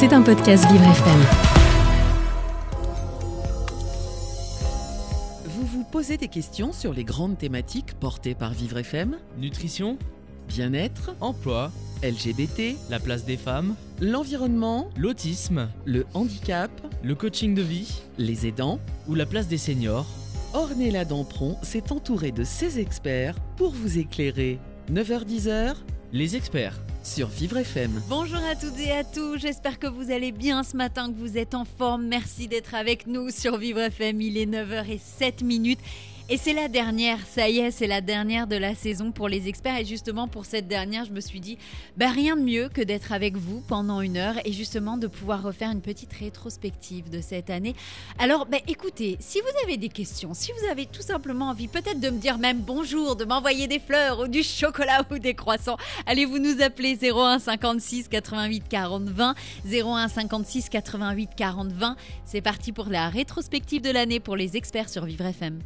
C'est un podcast Vivre FM. Vous vous posez des questions sur les grandes thématiques portées par Vivre FM Nutrition, Bien-être, emploi, LGBT, la place des femmes, l'environnement, l'autisme, le handicap, le coaching de vie. Les aidants. Ou la place des seniors. Ornella Dampron s'est entourée de ses experts pour vous éclairer. 9h-10h Les experts. Sur Vivre FM. Bonjour à toutes et à tous, j'espère que vous allez bien ce matin, que vous êtes en forme. Merci d'être avec nous sur Vivre FM, il est 9h07 minutes. Et c'est la dernière, ça y est, c'est la dernière de la saison pour les experts. Et justement, pour cette dernière, je me suis dit, bah, rien de mieux que d'être avec vous pendant une heure et justement de pouvoir refaire une petite rétrospective de cette année. Alors, bah, écoutez, si vous avez des questions, si vous avez tout simplement envie peut-être de me dire même bonjour, de m'envoyer des fleurs ou du chocolat ou des croissants, allez-vous nous appeler 01 56 88 40 20, 01 56 88 40 20. C'est parti pour la rétrospective de l'année pour les experts sur Vivre FM.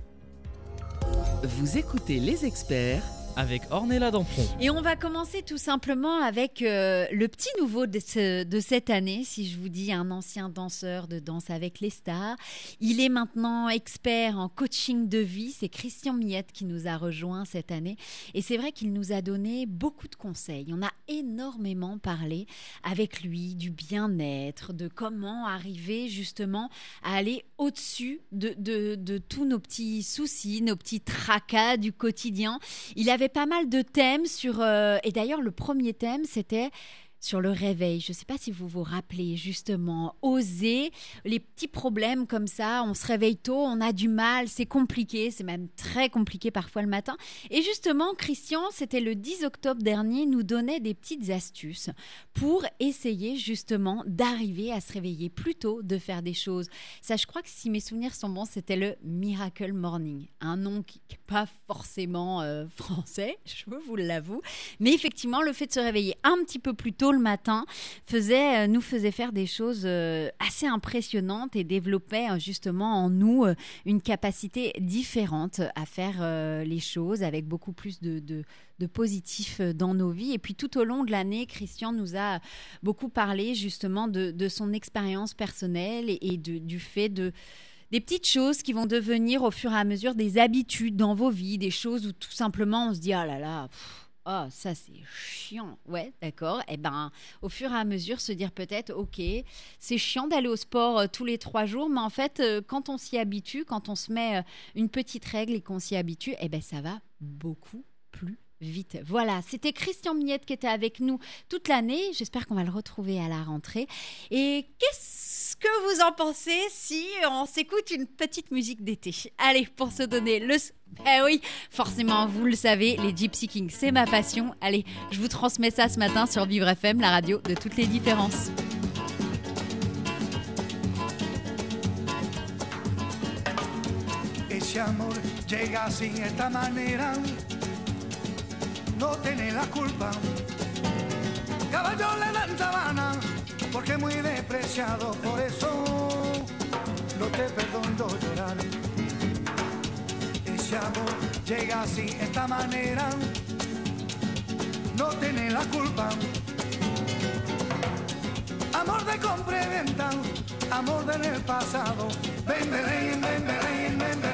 Vous écoutez les experts Avec Ornella Dampron. Et on va commencer tout simplement avec euh, le petit nouveau de, ce- de cette année. Si je vous dis un ancien danseur de Danse avec les stars, il est maintenant expert en coaching de vie. C'est Christian Miette qui nous a rejoint cette année. Et c'est vrai qu'il nous a donné beaucoup de conseils. On a énormément parlé avec lui du bien-être, de comment arriver justement à aller au-dessus de, de- de tous nos petits soucis, nos petits tracas du quotidien. Il avait pas mal de thèmes sur... euh, et d'ailleurs, le premier thème, c'était sur le réveil. Je ne sais pas si vous vous rappelez justement, oser les petits problèmes comme ça. On se réveille tôt, on a du mal, c'est compliqué, c'est même très compliqué parfois le matin. Et justement, Christian, c'était le 10 octobre dernier, nous donnait des petites astuces pour essayer justement d'arriver à se réveiller plus tôt, de faire des choses. Ça, je crois que si mes souvenirs sont bons, c'était le Miracle Morning. Un nom qui n'est pas forcément euh, français, je vous l'avoue. Mais effectivement, le fait de se réveiller un petit peu plus tôt le matin faisait, euh, nous faisait faire des choses euh, assez impressionnantes et développait euh, justement en nous une capacité différente à faire les choses avec beaucoup plus de, positif dans nos vies. Et puis tout au long de l'année, Christian nous a beaucoup parlé justement de, son expérience personnelle et, du fait de des petites choses qui vont devenir au fur et à mesure des habitudes dans vos vies, des choses où tout simplement on se dit ah là là, ah ça c'est chiant, ouais d'accord. Et ben au fur et à mesure se dire peut-être ok c'est chiant d'aller au sport euh, tous les trois jours, mais en fait euh, quand on s'y habitue, quand on se met euh, une petite règle et qu'on s'y habitue, et ben ça va beaucoup plus vite. Voilà, c'était Christian Miette qui était avec nous toute l'année. J'espère qu'on va le retrouver à la rentrée. Et qu'est-ce que vous en pensez si on s'écoute une petite musique d'été? Allez, pour se donner le... Eh oui, forcément, vous le savez, les Gypsy Kings, c'est ma passion. Allez, je vous transmets ça ce matin sur Vivre FM, la radio de toutes les différences. La culpa. Caballo le dan porque muy despreciado, por eso no te perdono llorar. Ese amor llega sin esta manera, no tiene la culpa. Amor de compra y venta, amor del el pasado. Ven, Belén, ven, Belén, ven, Belén, ven,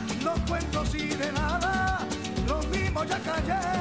así de nada. Lo mismo ya callé,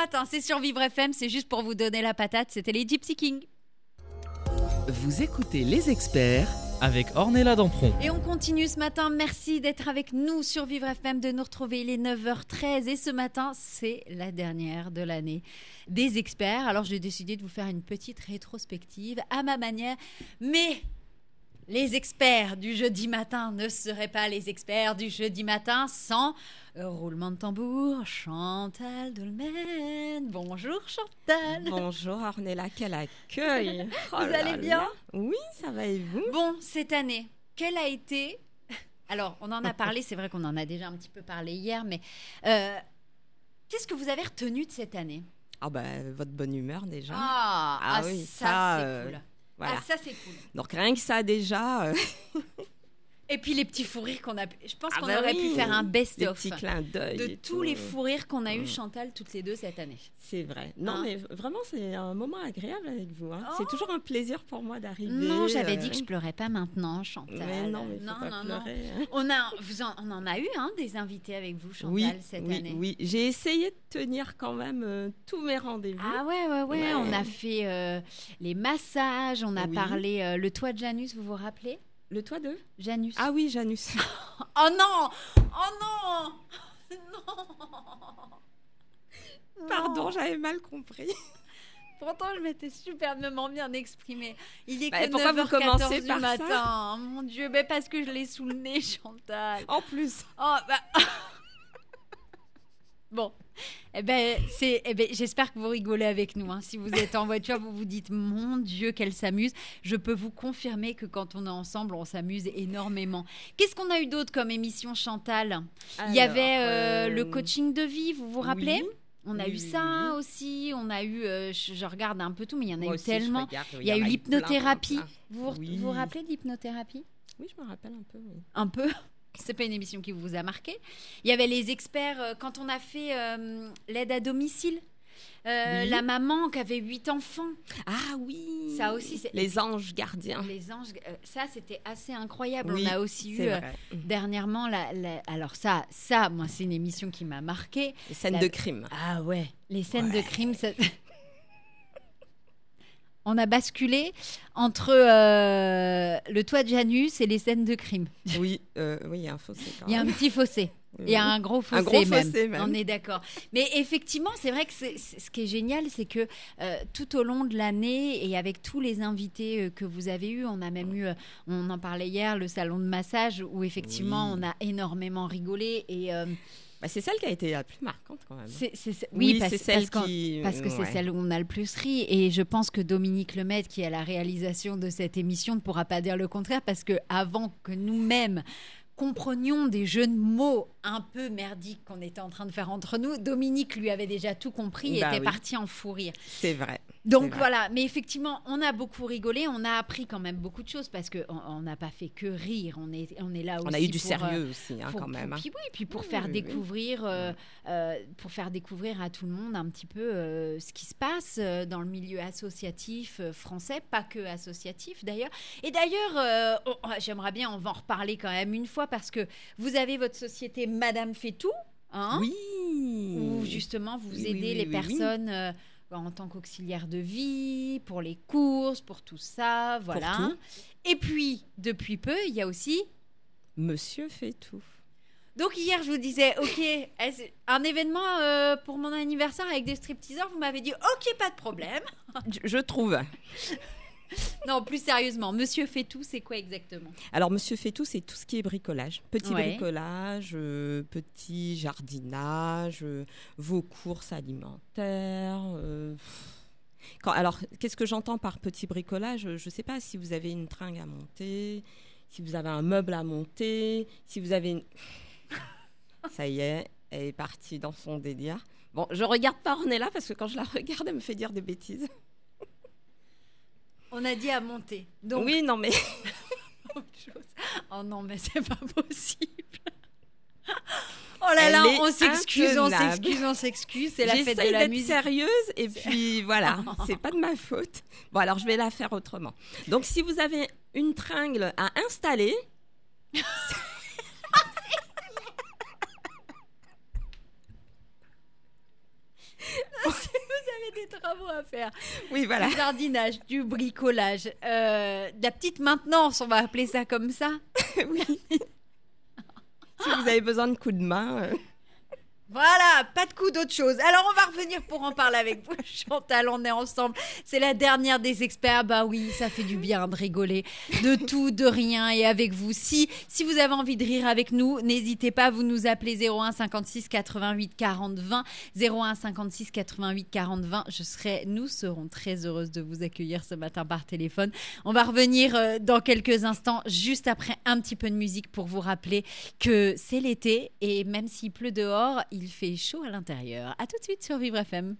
matin, c'est sur Vivre FM, c'est juste pour vous donner la patate, c'était les Gypsy Kings. Vous écoutez les experts Avec Ornella Dampron. Et on continue ce matin. Merci d'être avec nous sur Vivre FM, de nous retrouver. Il est 9h13 et ce matin, c'est la dernière de l'année des experts. Alors j'ai décidé de vous faire une petite rétrospective à ma manière. Mais les experts du jeudi matin ne seraient pas les experts du jeudi matin sans roulement de tambour. Chantal Dolmen. Bonjour Chantal. Bonjour Ornella, quel accueil Oh Vous là allez là. bien? Oui, ça va et vous? Bon, cette année, quelle a été Alors, on en a parlé, c'est vrai qu'on en a déjà un petit peu parlé hier, mais euh, qu'est-ce que vous avez retenu de cette année? Ah bah votre bonne humeur déjà. Ah, Ah ah, oui, ça, ça, c'est euh, cool. Voilà. Ah, ça c'est cool. Donc rien que ça déjà, euh, Et puis les petits fous rires qu'on a. Je pense Ah qu'on bah aurait oui, pu faire un best-of de tous les fous rires qu'on a eu Mm. Chantal toutes les deux cette année. C'est vrai. Non Hein mais vraiment c'est un moment agréable avec vous. hein. Oh. C'est toujours un plaisir pour moi d'arriver. Non, j'avais euh, dit que je pleurais pas maintenant, Chantal. Mais non, mais faut non, pas non, hein. On a, vous en, on en a eu des invités avec vous, Chantal, Oui, cette oui, année. oui. J'ai essayé de tenir quand même euh, tous mes rendez-vous. Ah ouais, ouais, ouais, Ouais. On a fait euh, les massages, on a Oui. parlé euh, le toit de Janus, vous vous rappelez? Le toit de Janus. Ah oui, Janus. Oh non Oh non Non Pardon, Non. j'avais mal compris. Pourtant, je m'étais superbement bien exprimée. Il est Bah, que pourquoi vous 9h14 commencez du par ça matin. Mon Dieu, mais parce que je l'ai sous le nez, Chantal. En plus. Oh, bah... Bon, eh ben, c'est, eh ben, j'espère que vous rigolez avec nous. hein. Si vous êtes en voiture, vous vous dites mon Dieu qu'elle s'amuse. Je peux vous confirmer que quand on est ensemble, on s'amuse énormément. Qu'est-ce qu'on a eu d'autre comme émission, Chantal? Il y avait euh, euh, le coaching de vie, vous vous rappelez? oui. On a Oui, eu ça oui. aussi. On a eu, euh, je, je regarde un peu tout, mais il y en a Moi eu aussi, tellement. regarde, Il y a eu l'hypnothérapie. Vous vous, rappelez de l'hypnothérapie? Oui, je me rappelle un peu. un peu? C'est pas une émission qui vous a marqué. Il y avait les experts euh, quand on a fait euh, l'aide à domicile. Euh, Oui. La maman qui avait huit enfants. Ah oui. Ça aussi, c'est- Les anges gardiens. Les anges, ça c'était assez incroyable. Oui, on a aussi eu vrai. dernièrement la, la- alors ça, ça, moi c'est une émission qui m'a marqué. Les scènes la- de crime. Ah ouais, les scènes de crime. ça- on a basculé entre euh, le toit de Janus et les scènes de crime. Oui, euh, oui, il y a un fossé quand Il y a un petit fossé. Il y a un gros fossé, Un gros même. fossé, même. On est d'accord. Mais effectivement, c'est vrai que ce qui est génial, c'est que euh, tout au long de l'année et avec tous les invités euh, que vous avez eus, on a même eu, euh, on en parlait hier, le salon de massage où effectivement Oui. on a énormément rigolé et Bah, c'est celle qui a été la plus marquante quand même. Oui, oui, parce, c'est celle parce qu'en- qui- parce que c'est celle où on a le plus ri. Et je pense que Dominique Lemaitre, qui est à la réalisation de cette émission, ne pourra pas dire le contraire, parce que avant que nous-mêmes comprenions des jeux de mots un peu merdiques qu'on était en train de faire entre nous, Dominique lui avait déjà tout compris et Bah était oui. parti en fou rire. C'est vrai. Donc voilà, mais effectivement, on a beaucoup rigolé, on a appris quand même beaucoup de choses parce qu'on on n'a pas fait que rire, on est, on est là aussi. On a eu du pour, euh, sérieux aussi, hein, pour- quand même. hein. puis oui, puis pour Oui, faire oui, oui. découvrir, euh, euh, pour faire découvrir à tout le monde un petit peu ce qui se passe dans le milieu associatif français, pas que associatif d'ailleurs. Et d'ailleurs, oh, j'aimerais bien, on va en reparler quand même une fois parce que vous avez votre société Madame fait tout, hein, Oui. où justement vous aidez les personnes. En tant qu'auxiliaire de vie, pour les courses, pour tout ça, voilà. tout. Et puis, depuis peu, il y a aussi Monsieur fait tout. donc hier, je vous disais, ok, un événement euh, pour mon anniversaire avec des stripteaseurs, vous m'avez dit, ok, pas de problème. Je trouve. Non, plus sérieusement, Monsieur fait tout, c'est quoi exactement? Alors, Monsieur fait tout, c'est tout ce qui est bricolage. Petit Ouais. bricolage, euh, petit jardinage, euh, vos courses alimentaires. euh, quand, alors, qu'est-ce que j'entends par petit bricolage? Je ne sais pas si vous avez une tringle à monter, si vous avez un meuble à monter, si vous avez une... Ça y est, elle est partie dans son délire. Bon, je regarde pas Ornella parce que quand je la regarde, elle me fait dire des bêtises. On a dit à monter. Donc, Oui, non, mais. Oh non, mais c'est pas possible. Oh là Elle là, on s'excuse, on s'excuse, on s'excuse. C'est la fête de la musique. sérieuse et puis voilà, c'est pas de ma faute. Bon, alors je vais la faire autrement. Donc, si vous avez une tringle à installer, Des travaux à faire. oui, voilà. Du jardinage, du bricolage, euh, de la petite maintenance, on va appeler ça comme ça. oui. si vous avez besoin de coups de main, euh, Voilà, pas de coup d'autre chose. Alors on va revenir pour en parler avec vous, Chantal, on est ensemble. C'est la dernière des experts. Bah oui, ça fait du bien de rigoler de tout, de rien et avec vous. Si, si vous avez envie de rire avec nous, n'hésitez pas, vous nous appelez 01 56 88 40 20. 01 56 88 40 20. Je serai, nous serons très heureuses de vous accueillir ce matin par téléphone. On va revenir euh, dans quelques instants, juste après un petit peu de musique pour vous rappeler que c'est l'été et même s'il pleut dehors, fait chaud à l'intérieur. À tout de suite sur Vivre FM.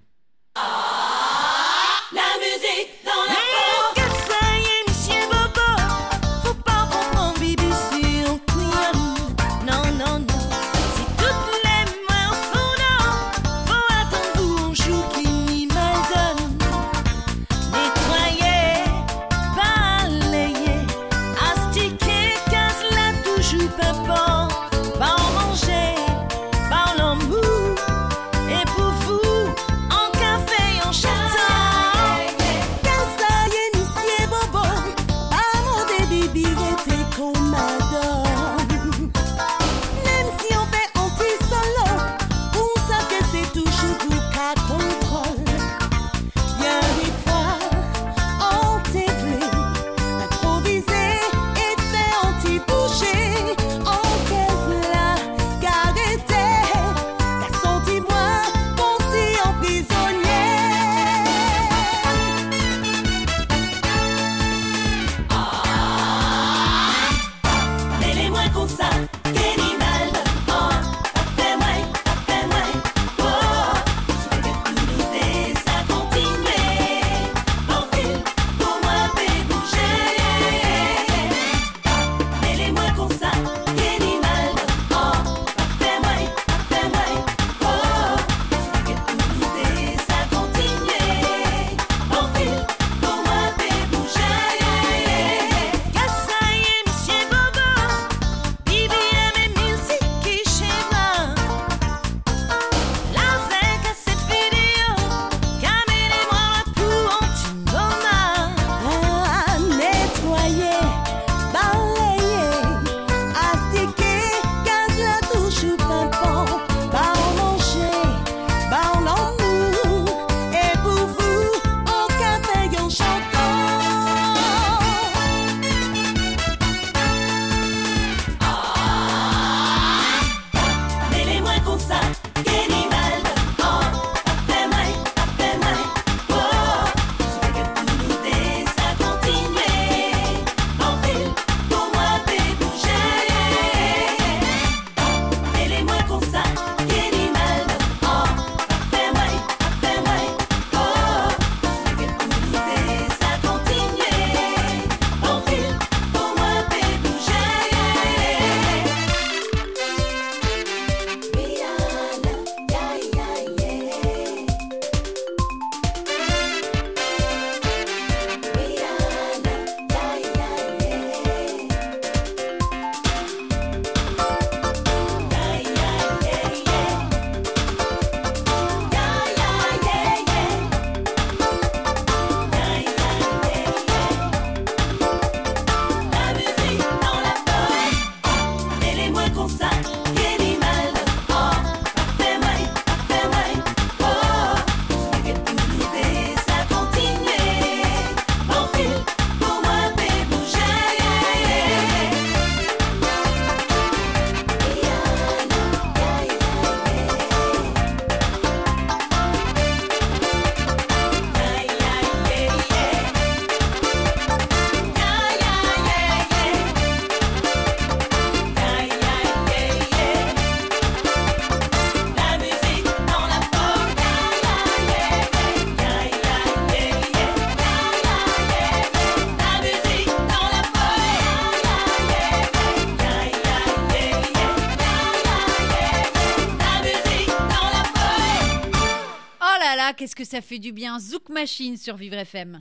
Que ça fait du bien. Zouk Machine sur Vivre FM.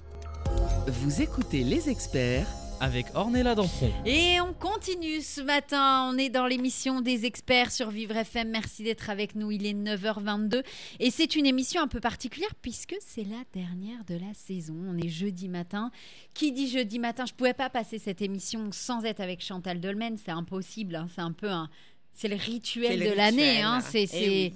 Vous écoutez les experts avec Ornella Dampron. Et on continue ce matin. On est dans l'émission des experts sur Vivre FM. Merci d'être avec nous. Il est 9h22 et c'est une émission un peu particulière puisque c'est la dernière de la saison. On est jeudi matin. Qui dit jeudi matin? Je pouvais pas passer cette émission sans être avec Chantal Dolmen. C'est impossible. hein. C'est un peu un. C'est le rituel le de l'année. hein. C'est Eh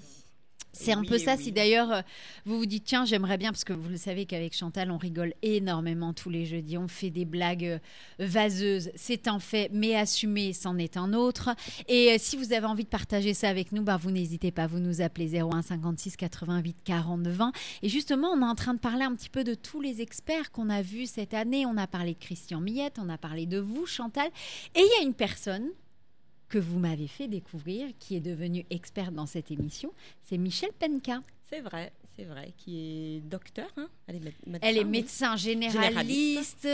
c'est- un Oui, peu ça. oui. Si d'ailleurs euh, vous vous dites tiens j'aimerais bien parce que vous le savez qu'avec Chantal on rigole énormément tous les jeudis. On fait des blagues euh, vaseuses. C'est un fait, mais assumer c'en est un autre. Et euh, si vous avez envie de partager ça avec nous, bah, vous n'hésitez pas. Vous nous appelez 01 56 88 40 20. Et justement on est en train de parler un petit peu de tous les experts qu'on a vus cette année. On a parlé de Christian Millette, on a parlé de vous Chantal. Et il y a une personne que vous m'avez fait découvrir, qui est devenue experte dans cette émission, c'est Michel Penka. C'est vrai, c'est vrai, qui est docteur. hein. Elle est mé- médecin. Elle est oui. médecin généraliste, Généraliste,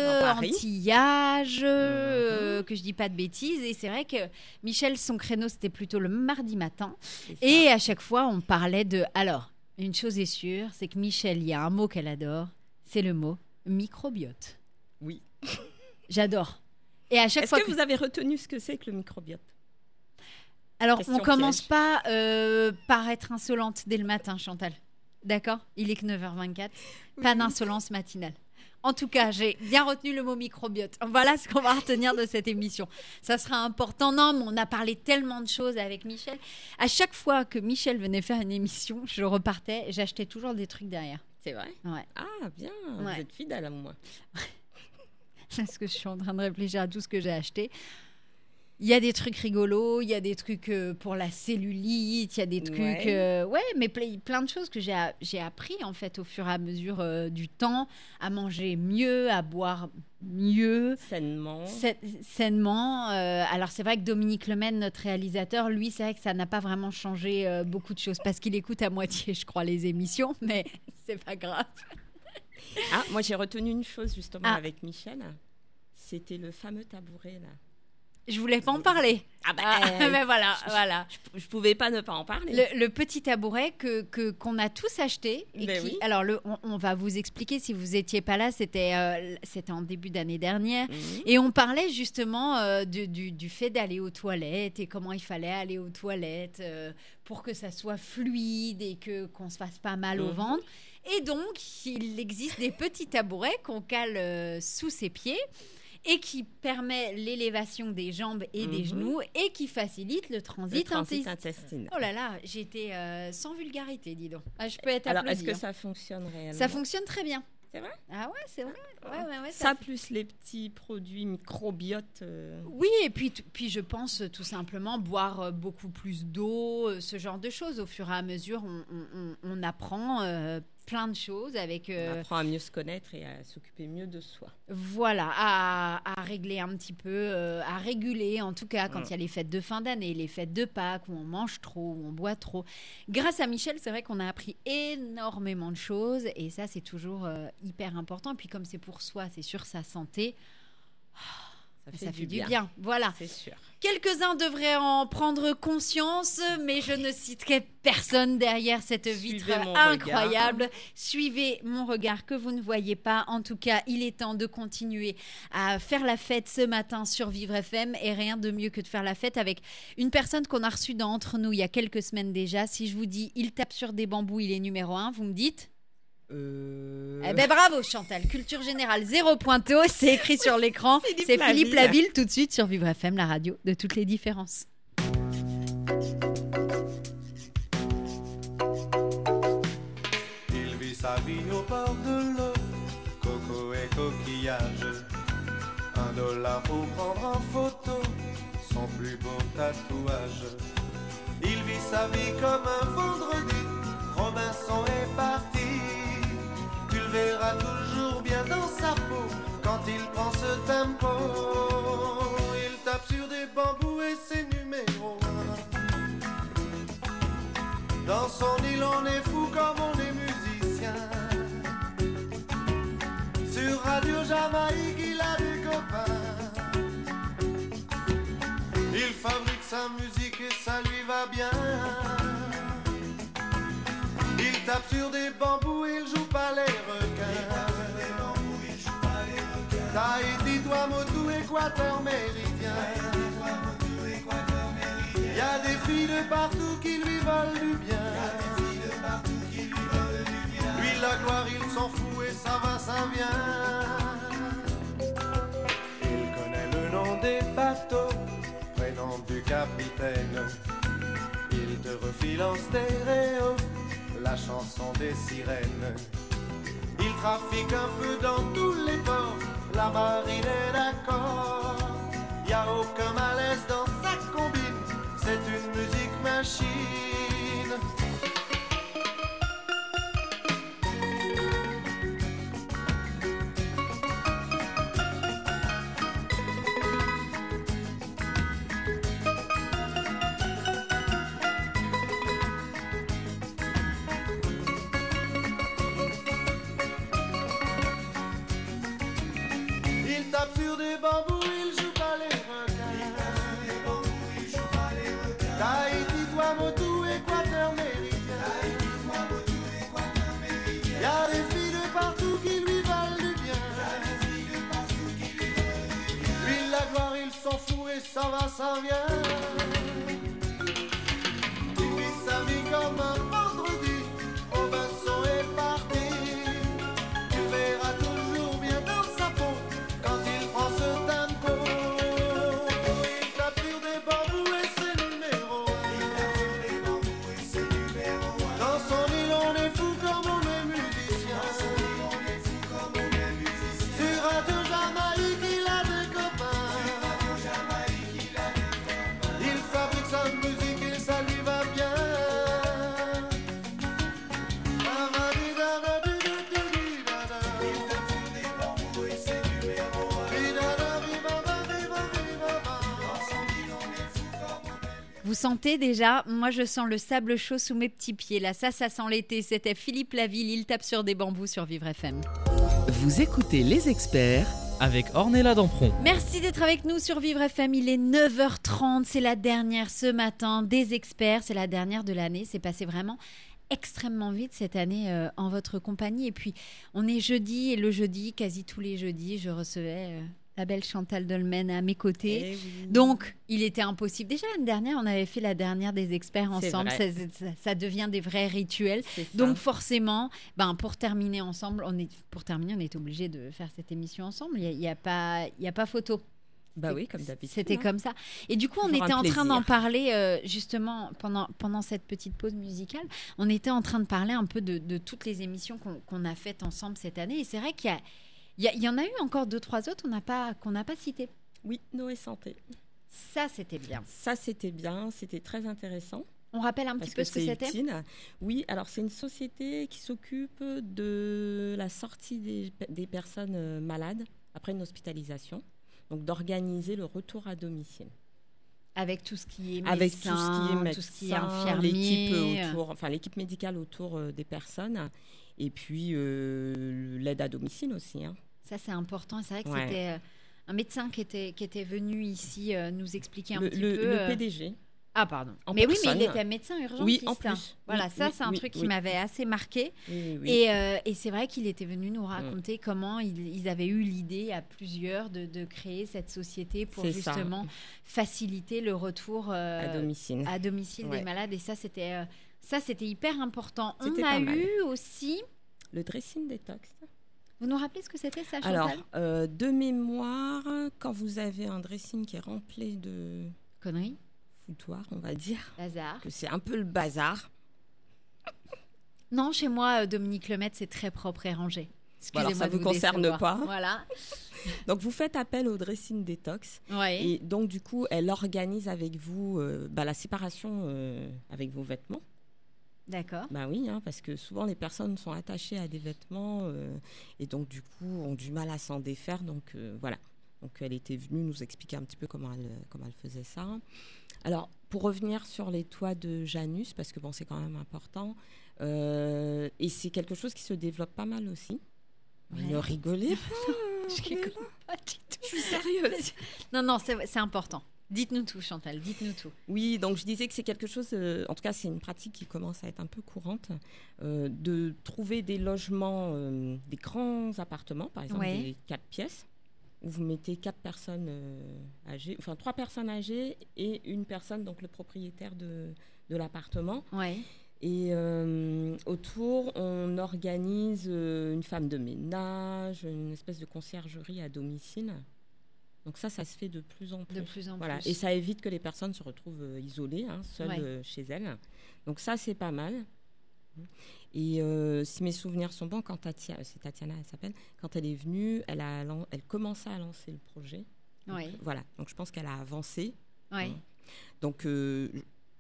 anti-âge, euh, Mhm. que je dis pas de bêtises. Et c'est vrai que Michel, son créneau, c'était plutôt le mardi matin. Et à chaque fois, on parlait de... Alors, une chose est sûre, c'est que Michel, il y a un mot qu'elle adore, c'est le mot microbiote. Oui. J'adore. Et à chaque Est-ce que vous avez retenu ce que c'est que le microbiote? Alors, Question on commence piège. pas euh, par être insolente dès le matin, Chantal. D'accord? Il est que 9h24. Pas d'insolence matinale. En tout cas, j'ai bien retenu le mot microbiote. Voilà ce qu'on va retenir de cette émission. Ça sera important. Non, mais on a parlé tellement de choses avec Michel. À chaque fois que Michel venait faire une émission, je repartais, j'achetais toujours des trucs derrière. C'est vrai? Ouais. Ah, bien. Ouais. Vous êtes fidèle à moi. Parce que je suis en train de réfléchir à tout ce que j'ai acheté. Il y a des trucs rigolos, il y a des trucs euh, pour la cellulite, il y a des trucs. Ouais. euh, ouais, mais ple- plein de choses que j'ai appris en fait au fur et à mesure euh, du temps, à manger mieux, à boire mieux. Sainement. sa- Sainement. euh, alors c'est vrai que Dominique Lemaine, notre réalisateur, lui, c'est vrai que ça n'a pas vraiment changé beaucoup de choses parce qu'il écoute à moitié, je crois, les émissions, mais c'est pas grave. Ah, moi j'ai retenu une chose justement Ah. avec Michel. C'était le fameux tabouret là. Je voulais pas en parler. Ah bah, Ah, euh, mais voilà, voilà. je, je pouvais pas ne pas en parler. Le, le petit tabouret que que- qu'on a tous acheté et Ben qui oui. alors le, on, on va vous expliquer si vous étiez pas là c'était euh, c'était en début d'année dernière Mhm. et on parlait justement euh, du, du- du fait d'aller aux toilettes et comment il fallait aller aux toilettes euh, pour que ça soit fluide et que qu'on se fasse pas mal au Mhm. ventre et donc il existe des petits tabourets qu'on cale euh, sous ses pieds et qui permet l'élévation des jambes et des Mhm. genoux et qui facilite le transit, Le transit intestinal. Oh là là, j'étais euh, sans vulgarité, dis donc. Ah, je peux être Alors est-ce que hein. ça fonctionne réellement? Ça fonctionne très bien. C'est vrai? Ah ouais, c'est vrai. Ouais, ouais, ouais, Ça plus les petits produits microbiotes. euh, Oui, et puis, puis je pense euh, tout simplement boire beaucoup plus d'eau, ce genre de choses. Au fur et à mesure, on, on- on- on apprend euh, plein de choses avec... euh, On apprend à mieux se connaître et à s'occuper mieux de soi. Voilà, à, à régler un petit peu, euh, à réguler en tout cas quand Mm. il y a les fêtes de fin d'année, les fêtes de Pâques où on mange trop, où on boit trop. Grâce à Michel, c'est vrai qu'on a appris énormément de choses et ça c'est toujours euh, hyper important. Et puis comme c'est pour soi, c'est sur sa santé, ça fait, du, bien. Voilà. C'est sûr. Quelques-uns devraient en prendre conscience, mais je ne citerai personne derrière cette vitre Suivez incroyable. Suivez mon regard que vous ne voyez pas. En tout cas, il est temps de continuer à faire la fête ce matin sur Vivre FM et rien de mieux que de faire la fête avec une personne qu'on a reçue dans Entre nous il y a quelques semaines déjà. Si je vous dis il tape sur des bambous, il est numéro un, vous me dites Euh, eh ben bravo Chantal, culture générale zéro pointo, c'est écrit sur l'écran. Philippe C'est Philippe Laville. Laville tout de suite sur Vivre FM, la radio de toutes les différences. Il vit sa vie au bord de l'eau, coco et coquillage. Un dollar pour prendre en photo son plus beau tatouage. Il vit sa vie comme un vendredi, Robinson est parti. Verras toujours bien dans sa peau quand il prend ce tempo. Il tape sur des bambous et ses numéros. Dans son île, on est fou comme on est musicien. Sur Radio Jamaïque, il a des copains. Il fabrique sa musique et ça lui va bien. Il tape sur des bambous, il joue pas les requins. Tahiti, Tuamotu, Équateur, Méridien. Y a des filles de partout qui lui veulent du bien. Lui, la gloire, il s'en fout et ça va, ça vient. Il connaît le nom des bateaux, prénom du capitaine. Il te refile en stéréo la chanson des sirènes. Il trafique un peu dans tous les ports, la marine est d'accord. Y a aucun malaise dans sa combine, c'est une musique machine. Et sentez déjà Moi, je sens le sable chaud sous mes petits pieds. Là, ça, ça sent l'été. C'était Philippe Laville. Il tape sur des bambous sur Vivre FM. Vous écoutez les experts Avec Ornella Dampron. Merci d'être avec nous sur Vivre FM. Il est 9h30. C'est la dernière ce matin des experts. C'est la dernière de l'année. C'est passé vraiment extrêmement vite cette année euh, en votre compagnie. Et puis, on est jeudi et le jeudi, quasi tous les jeudis, je recevais euh, la belle Chantal Dolmen à mes côtés. Eh oui. Donc, il était impossible. Déjà l'année dernière, on avait fait la dernière des experts ensemble. Ça, vrai. ça- ça devient des vrais rituels. Donc forcément, ben, pour terminer ensemble, on est pour terminer, on est obligé de faire cette émission ensemble. Il n'y a, pas, il y a pas photo. bah oui, comme d'habitude. C'était hein. comme ça. Et du coup, on était en train d'en parler euh, justement pendant, pendant cette petite pause musicale. On était en train de parler un peu de, de toutes les émissions qu'on qu'on a faites ensemble cette année. Et c'est vrai qu'il y, a- il y, en a eu encore deux, trois autres qu'on n'a pas, qu'on n'a pas citées. Oui, Noé Santé. Ça, c'était bien. Ça, c'était bien, c'était très intéressant. On rappelle un petit peu ce que c'était. Oui, alors c'est une société qui s'occupe de la sortie des, des personnes euh, malades après une hospitalisation, donc d'organiser le retour à domicile. Avec tout ce qui est Avec médecin, tout ce qui est médecin, ce qui est infirmier. l'équipe autour, enfin l'équipe médicale autour euh, des personnes, et puis euh, l'aide à domicile aussi. hein. Ça, c'est important. C'est vrai que Ouais. c'était euh, un médecin qui était, qui était venu ici euh, nous expliquer un Le, petit le- peu. le euh, PDG. Ah, pardon. en mais oui, mais il était médecin urgentiste. Oui, en hein. plus. Voilà, Oui, ça, oui, c'est un oui, truc qui m'avait assez marqué. Et, euh, et c'est vrai qu'il était venu nous raconter comment ils, ils avaient eu l'idée à plusieurs de, de créer cette société pour ça. justement faciliter le retour euh, à domicile. à domicile des malades. Et ça, c'était ça, c'était hyper important. On a eu aussi. Le dressing détox. Vous nous rappelez ce que c'était ça, Chantal? Alors, euh, de mémoire, quand vous avez un dressing qui est rempli de Connerie, foutoir, on va dire, hasard. que c'est un peu le bazar. Non, chez moi, euh, Dominique Lemaitre, c'est très propre et rangé. Excusez-moi ça de vous concerne décevoir. pas. Voilà. Donc, vous faites appel au dressing détox. Ouais. Et donc, du coup, elle organise avec vous euh, bah, la séparation euh, avec vos vêtements. D'accord. Bah oui, hein, parce que souvent les personnes sont attachées à des vêtements euh, et donc du coup ont du mal à s'en défaire. Donc euh, voilà. Donc elle était venue nous expliquer un petit peu comment elle, comment elle faisait ça. Alors pour revenir sur les toits de Janus, parce que bon c'est quand même important, euh, et c'est quelque chose qui se développe pas mal aussi. Ouais. Ne rigolez pas. Je rigole pas du tout. Je suis sérieuse. Non, non, c'est important. Dites-nous tout, Chantal, dites-nous tout. Oui, donc je disais que c'est quelque chose, euh, en tout cas c'est une pratique qui commence à être un peu courante, euh, de trouver des logements, euh, des grands appartements, par exemple Ouais. des quatre pièces, où vous mettez quatre personnes âgées, enfin trois personnes âgées et une personne, donc le propriétaire de, de l'appartement. Ouais. Et euh, autour, on organise euh, une femme de ménage, une espèce de conciergerie à domicile. Donc ça, ça se fait de plus en plus. De plus en Voilà. plus. Et ça évite que les personnes se retrouvent euh, isolées, hein, seules Ouais. euh, chez elles. Donc ça, c'est pas mal. Et euh, si mes souvenirs sont bons, quand Tatia- c'est Tatiana, elle s'appelle, quand elle est venue, elle, a, elle commençait à lancer le projet. Donc, Ouais. Voilà. Donc je pense qu'elle a avancé. Ouais. Donc, euh,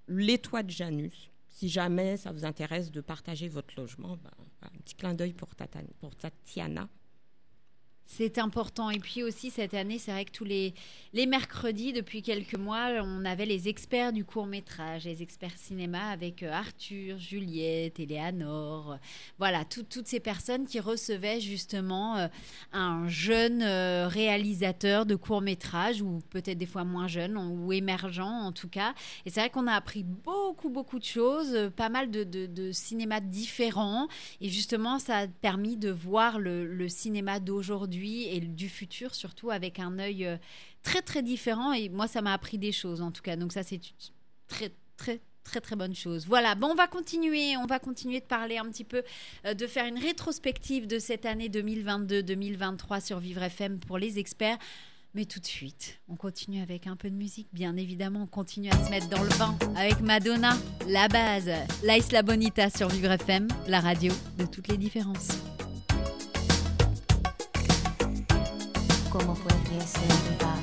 les toits de Janus, si jamais ça vous intéresse de partager votre logement, ben, un petit clin d'œil pour, Tata- pour Tatiana. C'est important. Et puis aussi, cette année, c'est vrai que tous les, mercredis, depuis quelques mois, on avait les experts du court métrage, les experts cinéma avec euh, Arthur, Juliette, Eleanor. euh, Voilà, tout- toutes ces personnes qui recevaient justement euh, un jeune réalisateur de court métrage, ou peut-être des fois moins jeune, ou émergent en tout cas. Et c'est vrai qu'on a appris beaucoup, beaucoup de choses, pas mal de, de, de cinémas différents. Et justement, ça a permis de voir le cinéma d'aujourd'hui et du futur, surtout avec un œil euh, très, très différent. Et moi, ça m'a appris des choses, en tout cas. Donc ça, c'est une très, très, très, très bonne chose. Voilà, bon, on va continuer. On va continuer de parler un petit peu, euh, de faire une rétrospective de cette année 2022-2023 sur Vivre FM pour les experts. Mais tout de suite, on continue avec un peu de musique. Bien évidemment, on continue à se mettre dans le vent avec Madonna, la base, La Isla Bonita sur Vivre FM, la radio de toutes les différences. ¿Cómo fue que se?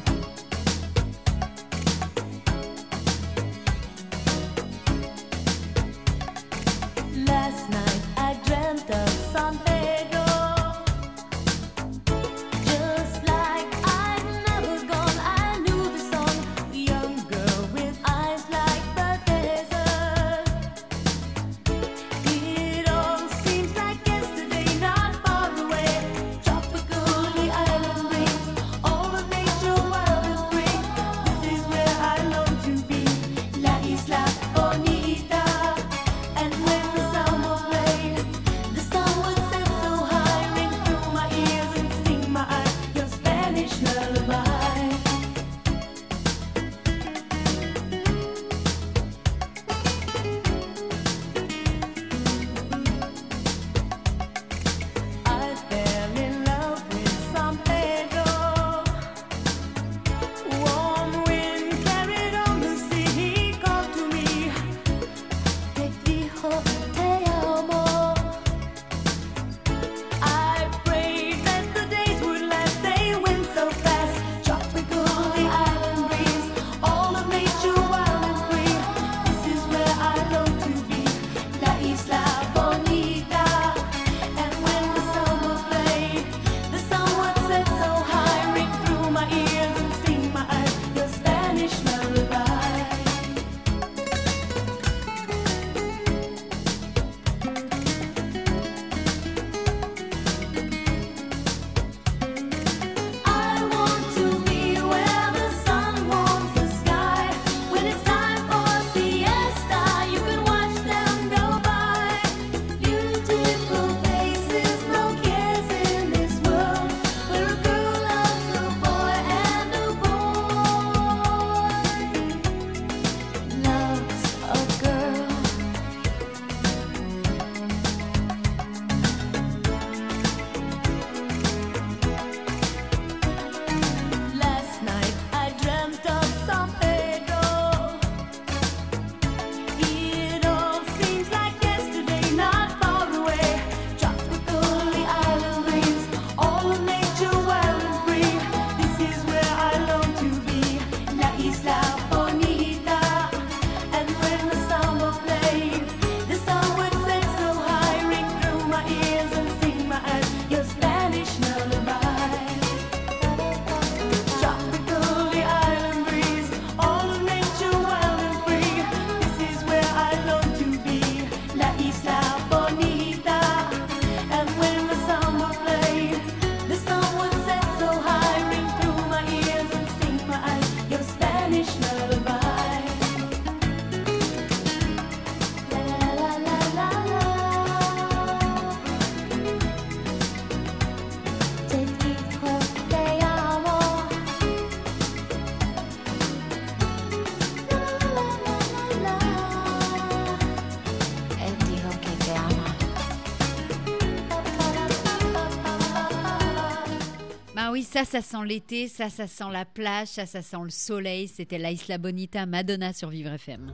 Ça, ça sent l'été, ça, ça sent la plage, ça, ça sent le soleil. C'était la Isla Bonita Madonna sur Vivre FM.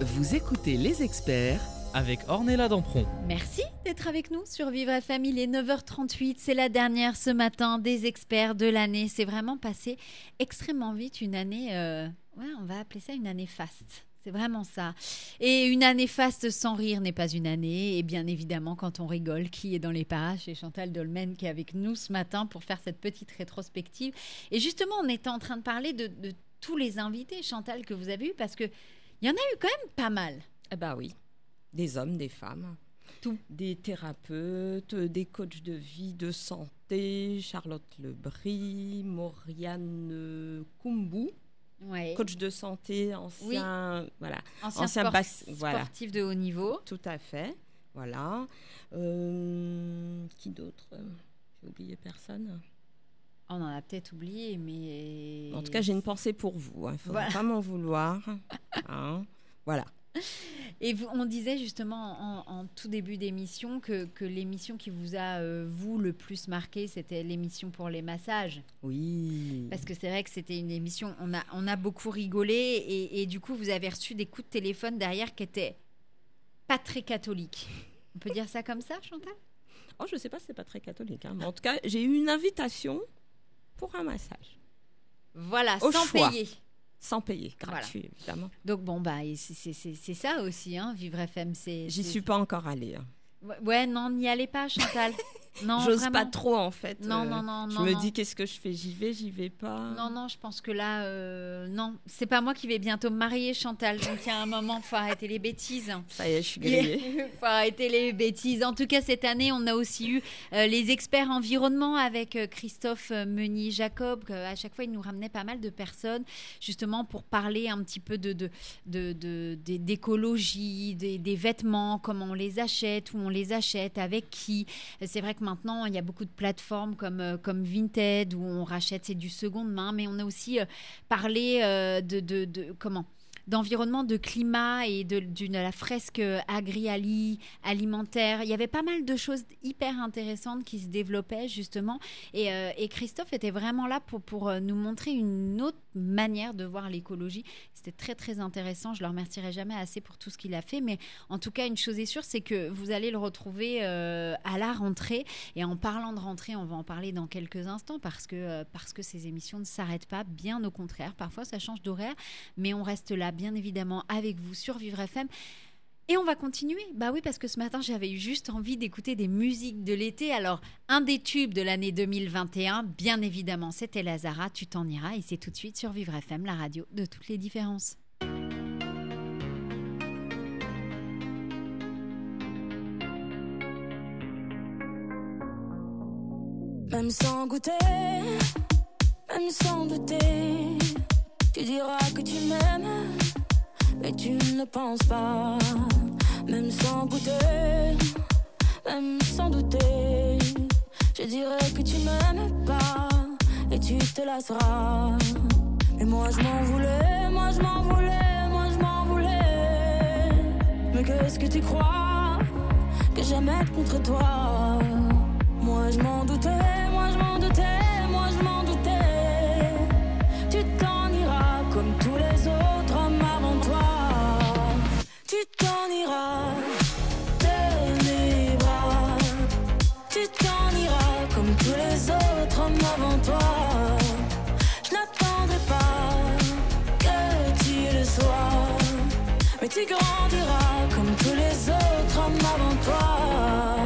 Vous écoutez les experts Avec Ornella Dampron. Merci d'être avec nous sur Vivre FM. Il est 9h38. C'est la dernière ce matin des experts de l'année. C'est vraiment passé extrêmement vite. Une année, euh, ouais, on va appeler ça une année faste. C'est vraiment ça. Et une année faste sans rire n'est pas une année. Et bien évidemment, quand on rigole, qui est dans les parages C'est Chantal Dolmen qui est avec nous ce matin pour faire cette petite rétrospective. Et justement, on était en train de parler de, de tous les invités, Chantal, que vous avez eus, parce que il y en a eu quand même pas mal. Eh ben oui, des hommes, des femmes. Tout. Des thérapeutes, des coachs de vie, de santé, Charlotte Lebris, Mauriane Kumbu, Ouais. coach de santé, ancien, voilà, Ancien, ancien sport- bas- voilà. sportif de haut niveau. tout à fait, voilà. Euh, qui d'autre? J'ai oublié personne. On en a peut-être oublié, mais. En tout cas, j'ai une pensée pour vous. Il ne faudra Voilà. pas m'en vouloir. hein. Voilà. Et vous- on disait justement en, en tout début d'émission que, que l'émission qui vous a, euh, vous, le plus marqué, c'était l'émission pour les massages. Oui. Parce que c'est vrai que c'était une émission, on a, on a beaucoup rigolé et, et du coup, vous avez reçu des coups de téléphone derrière qui étaient pas très catholiques. On peut dire ça comme ça, Chantal? Oh, je sais pas, c'est pas très catholique. hein, mais en tout cas, j'ai eu une invitation pour un massage. Voilà, Au sans choix. payer. Sans payer, Voilà. gratuit, évidemment. Donc bon, bah, c'est- ça aussi, hein, Vivre FM. c'est- J'y suis pas encore allée. hein. Ouais, non, n'y allez pas, Chantal. Non, J'ose vraiment. pas trop, en fait. Non, euh, non, non, Je non, me non. dis, qu'est-ce que je fais? J'y vais, j'y vais pas. Non, non, je pense que là, euh, non, c'est pas moi qui vais bientôt me marier, Chantal. Donc il y a un moment, faut arrêter les bêtises. Ça y est, je suis grillée. faut arrêter les bêtises. En tout cas, cette année, on a aussi eu euh, les experts environnement avec euh, Christophe Meunier-Jacob. que À chaque fois, il nous ramenait pas mal de personnes, justement, pour parler un petit peu de, de, de- de- des- d'écologie, des, des vêtements, comment on les achète, où on les achète, avec qui. C'est vrai que maintenant, il y a beaucoup de plateformes comme, euh, comme Vinted, où on rachète, c'est du seconde main, mais on a aussi euh, parlé euh, de, de, comment d'environnement, de climat et de, de la fresque agri-ali, alimentaire. Il y avait pas mal de choses hyper intéressantes qui se développaient justement. Et, et Christophe était vraiment là pour, pour nous montrer une autre manière de voir l'écologie. C'était très très intéressant. Je le remercierai jamais assez pour tout ce qu'il a fait. Mais en tout cas, une chose est sûre, c'est que vous allez le retrouver euh, à la rentrée. Et en parlant de rentrée, on va en parler dans quelques instants parce que, euh, parce que ces émissions ne s'arrêtent pas. Bien au contraire, parfois ça change d'horaire, mais on reste là bien évidemment avec vous sur Vivre FM. Et on va continuer. Bah oui, parce que ce matin, j'avais eu juste envie d'écouter des musiques de l'été. Alors, un des tubes de l'année 2021, bien évidemment, c'était Lazara, Tu t'en iras. Et c'est tout de suite sur Vivre FM, la radio de toutes les différences. Même sans goûter, même sans douter, tu diras que tu m'aimes, mais tu ne penses pas. Même sans goûter, même sans douter, je dirais que tu m'aimes pas et tu te lasseras. Mais moi je m'en voulais, moi je m'en voulais, moi je m'en voulais. Mais qu'est-ce que tu crois que j'aimais contre toi? Moi je m'en doutais, tu grandiras comme tous les autres hommes avant toi.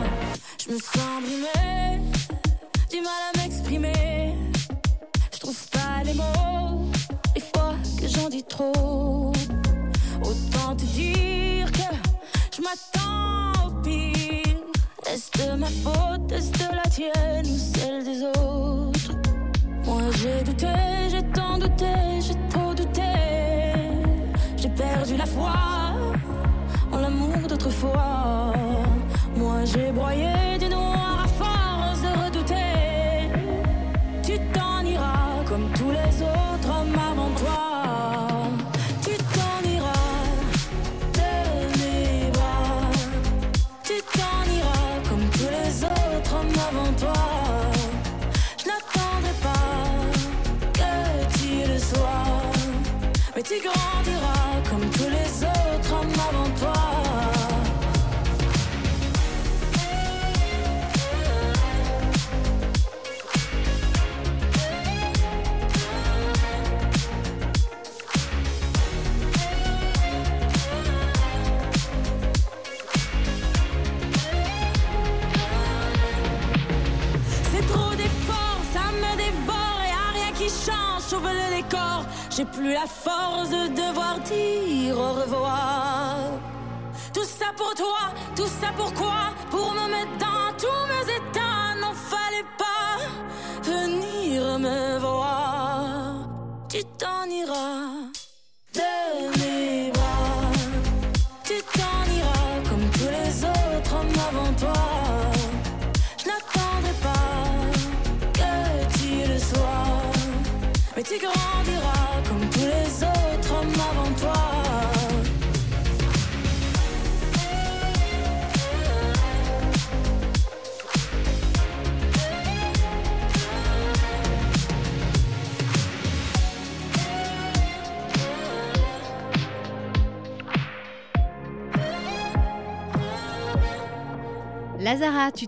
Je me sens brimée, du mal à m'exprimer. Je trouve pas les mots, des fois que j'en dis trop. Autant te dire que je m'attends au pire. Est-ce de ma faute, est-ce de la tienne ou celle des autres? Moi j'ai douté, j'ai tant douté, j'ai trop douté. J'ai perdu la foi Fois, moi j'ai broyé du noir à force de redouter. Tu t'en iras comme tous les autres hommes avant toi. Tu t'en iras de mes bras. Tu t'en iras comme tous les autres hommes avant toi. Je n'attendais pas que tu le sois, mais tu grands.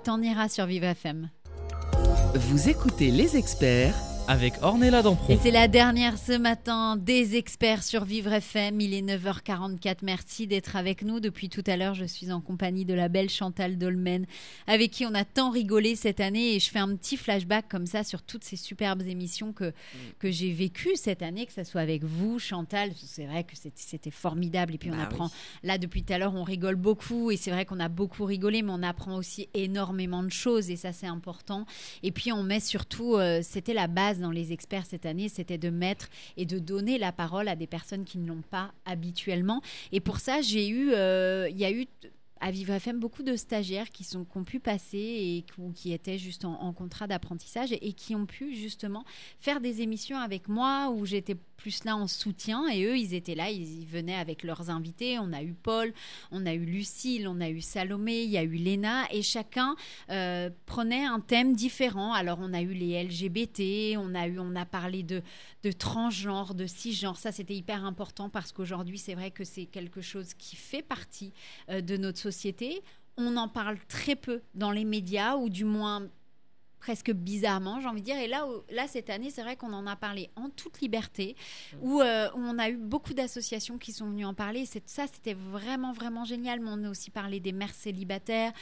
T'en iras sur Vivre FM. Vous écoutez les experts avec Ornella Et Dampron. c'est la dernière ce matin des experts sur Vivre FM. Il est 9h44. Merci d'être avec nous. Depuis tout à l'heure, je suis en compagnie de la belle Chantal Dolmen, avec qui on a tant rigolé cette année. Et je fais un petit flashback comme ça sur toutes ces superbes émissions que, que j'ai vécues cette année, que ce soit avec vous, Chantal. C'est vrai que c'était- c'était formidable. Et puis on Bah apprend oui. Là, depuis tout à l'heure, on rigole beaucoup et c'est vrai qu'on a beaucoup rigolé, mais on apprend aussi énormément de choses et ça, c'est important. Et puis, on met surtout, euh, c'était la base dans les experts cette année, c'était de mettre et de donner la parole à des personnes qui ne l'ont pas habituellement. Et pour ça, j'ai eu, euh, il y a eu à Vivre FM beaucoup de stagiaires qui, sont, ont pu passer et qui, étaient juste en, en contrat d'apprentissage et, et qui ont pu justement faire des émissions avec moi où j'étais plus là en soutien et eux ils étaient là, ils, venaient avec leurs invités. On a eu Paul, on a eu Lucille, on a eu Salomé, il y a eu Léna et chacun euh, prenait un thème différent. Alors on a eu les LGBT, on a eu, on a parlé de, de transgenre, de cisgenre. Ça c'était hyper important parce qu'aujourd'hui c'est vrai que c'est quelque chose qui fait partie euh, de notre société. On en parle très peu dans les médias ou du moins presque bizarrement, j'ai envie de dire. Et là, là cette année, c'est vrai qu'on en a parlé en toute liberté, où, euh, où on a eu beaucoup d'associations qui sont venues en parler. C'est, ça, c'était vraiment, vraiment génial. Mais on a aussi parlé des mères célibataires.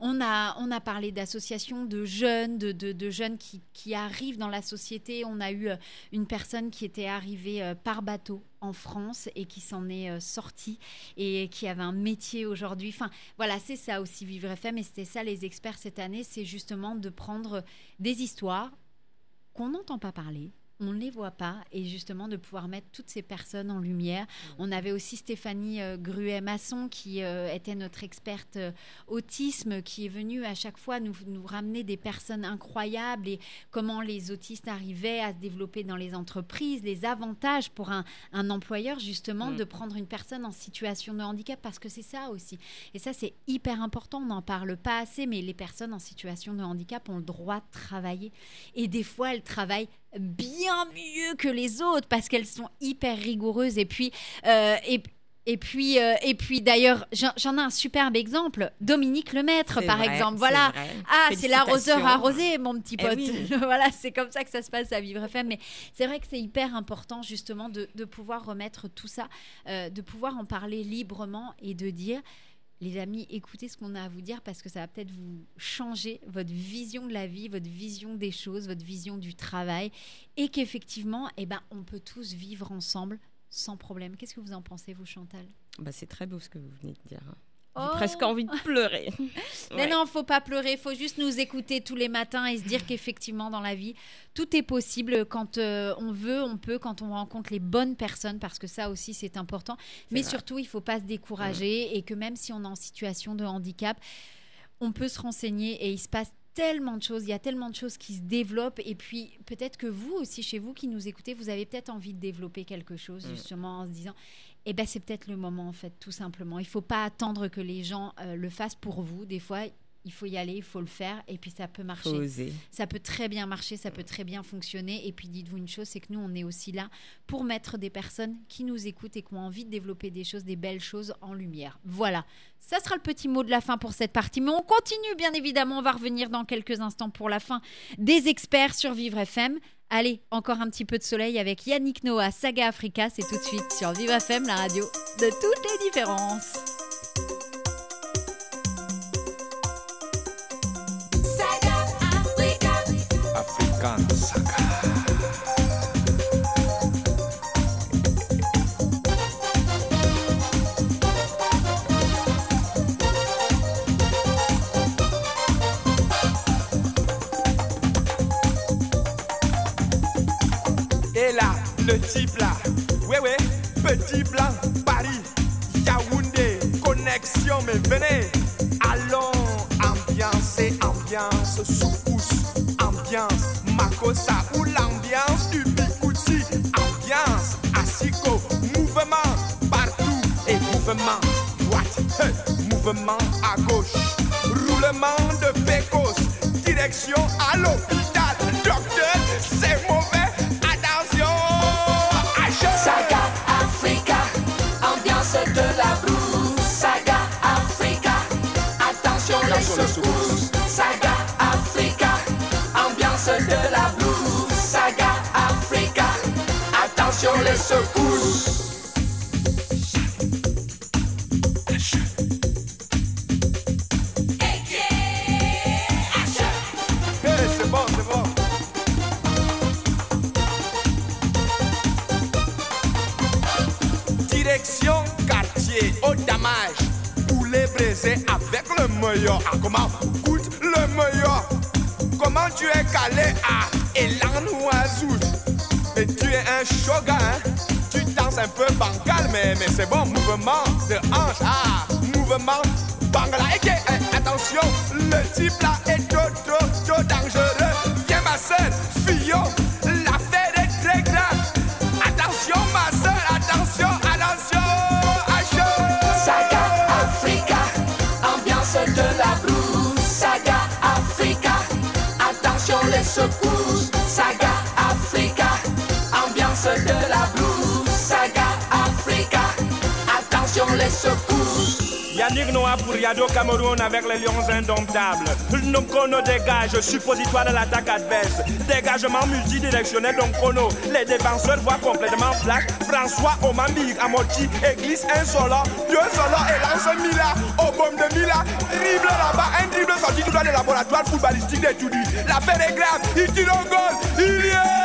On a, on a parlé d'associations de jeunes, de, de- de jeunes qui, qui arrivent dans la société. On a eu euh, une personne qui était arrivée euh, par bateau en France et qui s'en est euh, sortie et qui avait un métier aujourd'hui. Enfin, voilà, c'est ça aussi Vivre FM et c'était ça les experts cette année, c'est justement de prendre des histoires qu'on n'entend pas parler. On ne les voit pas et justement de pouvoir mettre toutes ces personnes en lumière. On avait aussi Stéphanie euh, Gruet-Masson qui euh, était notre experte euh, autisme qui est venue à chaque fois nous, nous ramener des personnes incroyables et comment les autistes arrivaient à se développer dans les entreprises, les avantages pour un, un employeur justement Mm. de prendre une personne en situation de handicap parce que c'est ça aussi. Et ça c'est hyper important, on n'en parle pas assez, mais les personnes en situation de handicap ont le droit de travailler. Et des fois elles travaillent bien mieux que les autres parce qu'elles sont hyper rigoureuses. Et puis, euh, et, et puis, euh, et puis d'ailleurs, j'en ai un superbe exemple, Dominique Lemaître, par vrai, exemple. Voilà. Ah, c'est l'arroseur arrosé, mon petit Eh pote. oui. voilà, c'est comme ça que ça se passe à Vivre FM. Mais c'est vrai que c'est hyper important, justement, de, de pouvoir remettre tout ça, euh, de pouvoir en parler librement et de dire. Les amis, écoutez ce qu'on a à vous dire parce que ça va peut-être vous changer votre vision de la vie, votre vision des choses, votre vision du travail et qu'effectivement, eh ben, on peut tous vivre ensemble sans problème. Qu'est-ce que vous en pensez, vous, Chantal? Bah, c'est très beau ce que vous venez de dire. Oh. J'ai presque envie de pleurer. Mais non, faut pas pleurer, faut juste nous écouter tous les matins et se dire qu'effectivement dans la vie, tout est possible quand euh, on veut, on peut, quand on rencontre les bonnes personnes, parce que ça aussi c'est important. Mais vrai. surtout, il faut pas se décourager et que même si on est en situation de handicap, on peut se renseigner et il se passe tellement de choses, il y a tellement de choses qui se développent et puis peut-être que vous aussi chez vous qui nous écoutez, vous avez peut-être envie de développer quelque chose Mm. justement en se disant eh ben c'est peut-être le moment en fait tout simplement. Il faut pas attendre que les gens euh, le fassent pour vous. Des fois, il faut y aller, il faut le faire et puis ça peut marcher. Oser. Ça peut très bien marcher, ça peut très bien fonctionner. Et puis dites-vous une chose, c'est que nous, on est aussi là pour mettre des personnes qui nous écoutent et qui ont envie de développer des choses, des belles choses en lumière. Voilà, ça sera le petit mot de la fin pour cette partie. Mais on continue, bien évidemment, on va revenir dans quelques instants pour la fin des experts sur Vivre FM. Allez, encore un petit peu de soleil avec Yannick Noah, Saga Africa, c'est tout de suite sur Vivre FM, la radio de toutes les différences. Et là, le type là, ouais ouais, petit blanc, Paris, Yaoundé, connexion, mais venez. Mouvement à gauche, roulement de pécos, direction à l'hôpital, Direction quartier au damage. Poulet braisé avec le meilleur. Ah, comment Goûte le meilleur? Comment tu es calé? À Elan Oiseau Mais tu es un shogun, hein? Tu danses un peu bancal, mais, mais c'est bon. Mouvement de hanche. Ah, mouvement bangala. Que, eh, attention, le type là est trop, trop, trop dangereux. Viens ma soeur, Fillon, Yannick Noah pour Yado Cameroun avec les lions indomptables. Nonkono dégage, suppositoire de l'attaque adverse. Dégagement multidirectionnel d'Onkono. Les défenseurs voient complètement flash. François Omambi Amoti église un solo, deux solos et lance Mila au bombe de Mila. Dribble là-bas, un dribble sorti du doigt de laboratoire footballistique d'études. L'affaire est grave, il tire au goal, il y est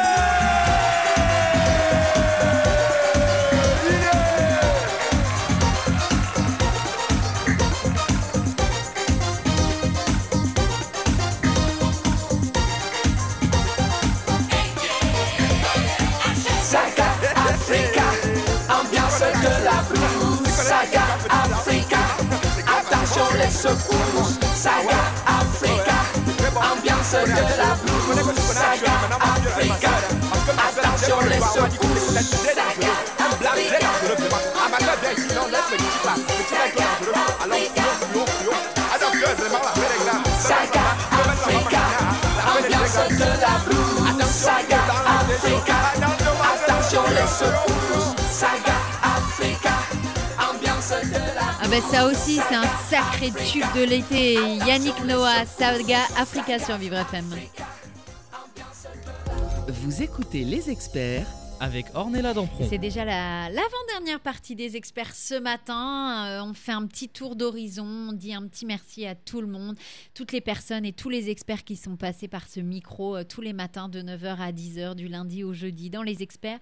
de la blues. Saga Africa, attention les secousses. Saga Africa, ambiance de la blues. Saga Africa, attention les secousses. Saga Africa, Saga Africa, ambiance de la blues. Saga Africa, attention les secousses. Ça aussi, c'est un sacré tube de l'été. Yannick Noah, Saga Africa sur Vivre FM. Vous écoutez les experts avec Ornella Dampron. C'est déjà la- l'avant-dernière partie des experts ce matin. Euh, on fait un petit tour d'horizon, on dit un petit merci à tout le monde, toutes les personnes et tous les experts qui sont passés par ce micro euh, tous les matins de 9h à 10h, du lundi au jeudi, dans les experts.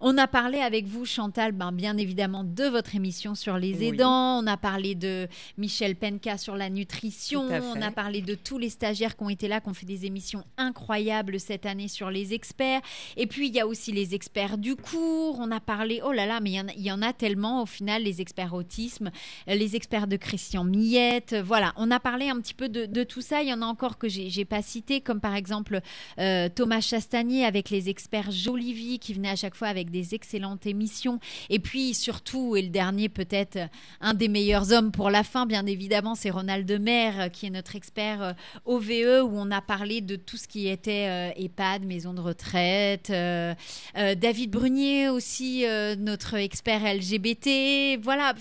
On a parlé avec vous, Chantal, ben, bien évidemment, de votre émission sur les Oui. aidants. On a parlé de Michel Penka sur la nutrition. On a parlé de tous les stagiaires qui ont été là, qui ont fait des émissions incroyables cette année sur les experts. Et puis, il y a aussi les experts du cours. On a parlé, oh là là, mais il y en a- tellement au final, les experts autisme, euh, les experts de Christian Millette. Euh, Voilà, on a parlé un petit peu de, tout ça. Il y en a encore que j'ai pas cité, comme par exemple euh, Thomas Chastanier avec les experts Jolivie qui venaient à chaque fois avec des excellentes émissions. Et puis surtout, et le dernier peut-être un des meilleurs hommes pour la fin, bien évidemment, c'est Ronald Demer qui est notre expert OVE où on a parlé de tout ce qui était EHPAD, maison de retraite. David Brunier aussi, euh, notre expert LGBT. Voilà.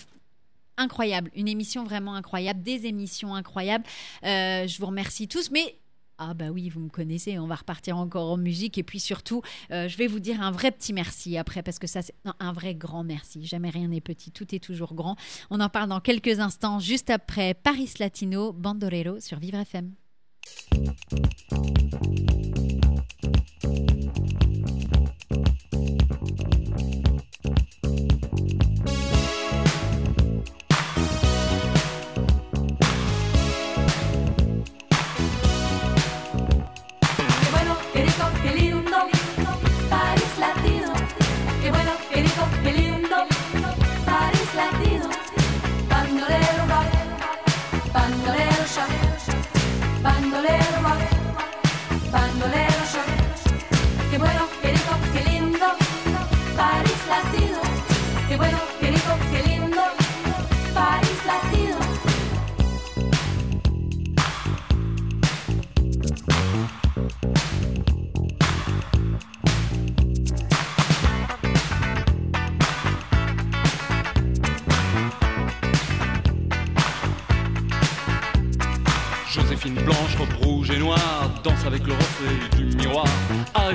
Incroyable, une émission vraiment incroyable, des émissions incroyables. Euh, je vous remercie tous, mais ah bah oui, vous me connaissez, on va repartir encore en musique et puis surtout, euh, je vais vous dire un vrai petit merci après parce que ça c'est un vrai grand merci. Jamais rien n'est petit, tout est toujours grand. On en parle dans quelques instants, juste après Paris Latino, Bandolero sur Vivre FM. Avec le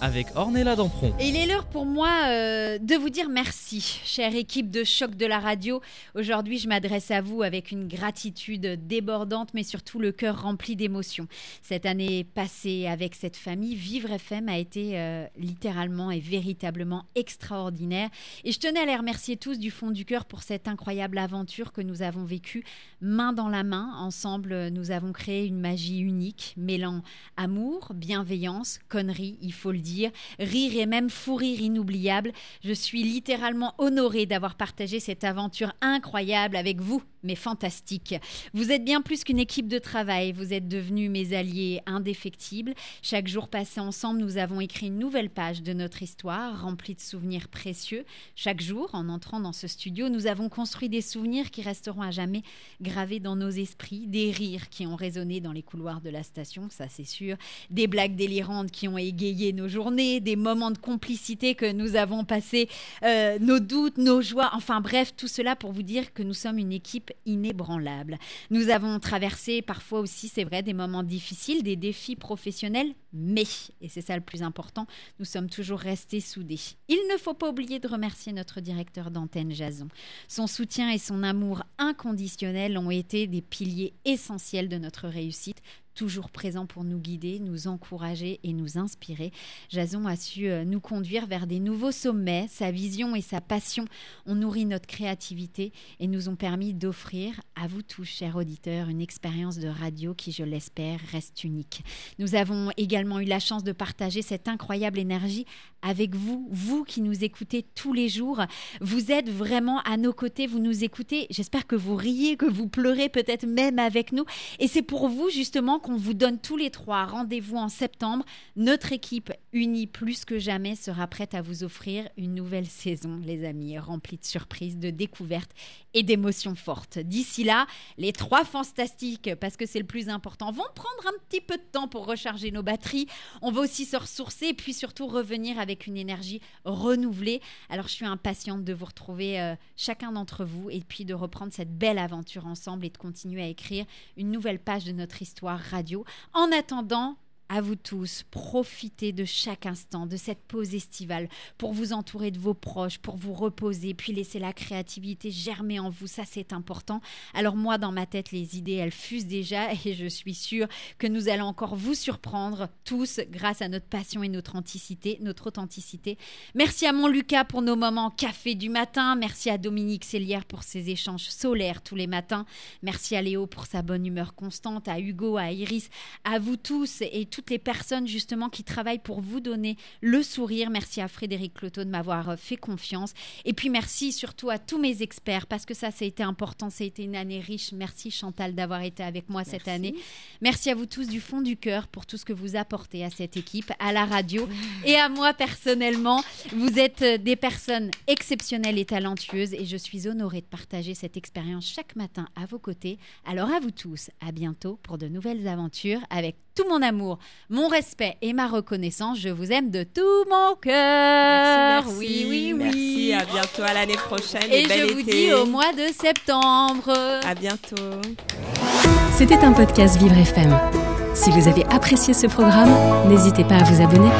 Avec Ornella Dampron. Et il est l'heure pour moi euh, de vous dire merci, chère équipe de choc de la radio. Aujourd'hui, je m'adresse à vous avec une gratitude débordante, mais surtout le cœur rempli d'émotions. Cette année passée avec cette famille, Vivre FM a été euh, littéralement et véritablement extraordinaire. Et je tenais à les remercier tous du fond du cœur pour cette incroyable aventure que nous avons vécue main dans la main. Ensemble, nous avons créé une magie unique, mêlant amour, bienveillance, conneries, il faut le dire, rire et même fou rire inoubliable. Je suis littéralement honorée d'avoir partagé cette aventure incroyable avec vous, mais fantastique. Vous êtes bien plus qu'une équipe de travail, vous êtes devenus mes alliés indéfectibles. Chaque jour passé ensemble, nous avons écrit une nouvelle page de notre histoire, remplie de souvenirs précieux. Chaque jour, en entrant dans ce studio, nous avons construit des souvenirs qui resteront à jamais gravés dans nos esprits, des rires qui ont résonné dans les couloirs de la station, ça c'est sûr, des blagues délirantes qui ont égayé nos journées, des moments de complicité que nous avons passés, euh, nos doutes, nos joies, enfin bref, tout cela pour vous dire que nous sommes une équipe inébranlable. Nous avons traversé parfois aussi, c'est vrai, des moments difficiles, des défis professionnels, mais, et c'est ça le plus important, nous sommes toujours restés soudés. Il ne faut pas oublier de remercier notre directeur d'antenne, Jason. Son soutien et son amour inconditionnel ont été des piliers essentiels de notre réussite toujours présent pour nous guider, nous encourager et nous inspirer. Jason a su euh, nous conduire vers des nouveaux sommets. Sa vision et sa passion ont nourri notre créativité et nous ont permis d'offrir à vous tous, chers auditeurs, une expérience de radio qui, je l'espère, reste unique. Nous avons également eu la chance de partager cette incroyable énergie avec vous, vous qui nous écoutez tous les jours. Vous êtes vraiment à nos côtés, vous nous écoutez. J'espère que vous riez, que vous pleurez peut-être même avec nous. Et c'est pour vous justement qu'on vous donne tous les trois rendez-vous en septembre. Notre équipe unie plus que jamais sera prête à vous offrir une nouvelle saison, les amis, remplie de surprises, de découvertes et d'émotions fortes. D'ici là, les trois fantastiques, parce que c'est le plus important, vont prendre un petit peu de temps pour recharger nos batteries. On va aussi se ressourcer et puis surtout revenir avec une énergie renouvelée. Alors je suis impatiente de vous retrouver euh, chacun d'entre vous et puis de reprendre cette belle aventure ensemble et de continuer à écrire une nouvelle page de notre histoire radio. En attendant, à vous tous, profitez de chaque instant de cette pause estivale pour vous entourer de vos proches, pour vous reposer, puis laisser la créativité germer en vous. Ça, c'est important. Alors moi, dans ma tête, les idées, elles fusent déjà et je suis sûre que nous allons encore vous surprendre tous grâce à notre passion et notre authenticité. Notre authenticité. Merci à mon Lucas pour nos moments café du matin. Merci à Dominique Cellière pour ses échanges solaires tous les matins. Merci à Léo pour sa bonne humeur constante, à Hugo, à Iris, à vous tous et toutes les personnes justement qui travaillent pour vous donner le sourire. Merci à Frédéric Cloteau de m'avoir euh, fait confiance. Et puis merci surtout à tous mes experts parce que ça, ça a été important. Ça a été une année riche. Merci Chantal d'avoir été avec moi cette année. Merci à vous tous du fond du cœur pour tout ce que vous apportez à cette équipe, à la radio et à moi personnellement. Vous êtes euh, des personnes exceptionnelles et talentueuses et je suis honorée de partager cette expérience chaque matin à vos côtés. Alors à vous tous, à bientôt pour de nouvelles aventures avec tout mon amour mon respect et ma reconnaissance. Je vous aime de tout mon cœur. Merci, oui, oui, oui. Merci, à bientôt, à l'année prochaine. Et bel je vous été. dis au mois de septembre. À bientôt. C'était un podcast Vivre FM. Si vous avez apprécié ce programme, n'hésitez pas à vous abonner.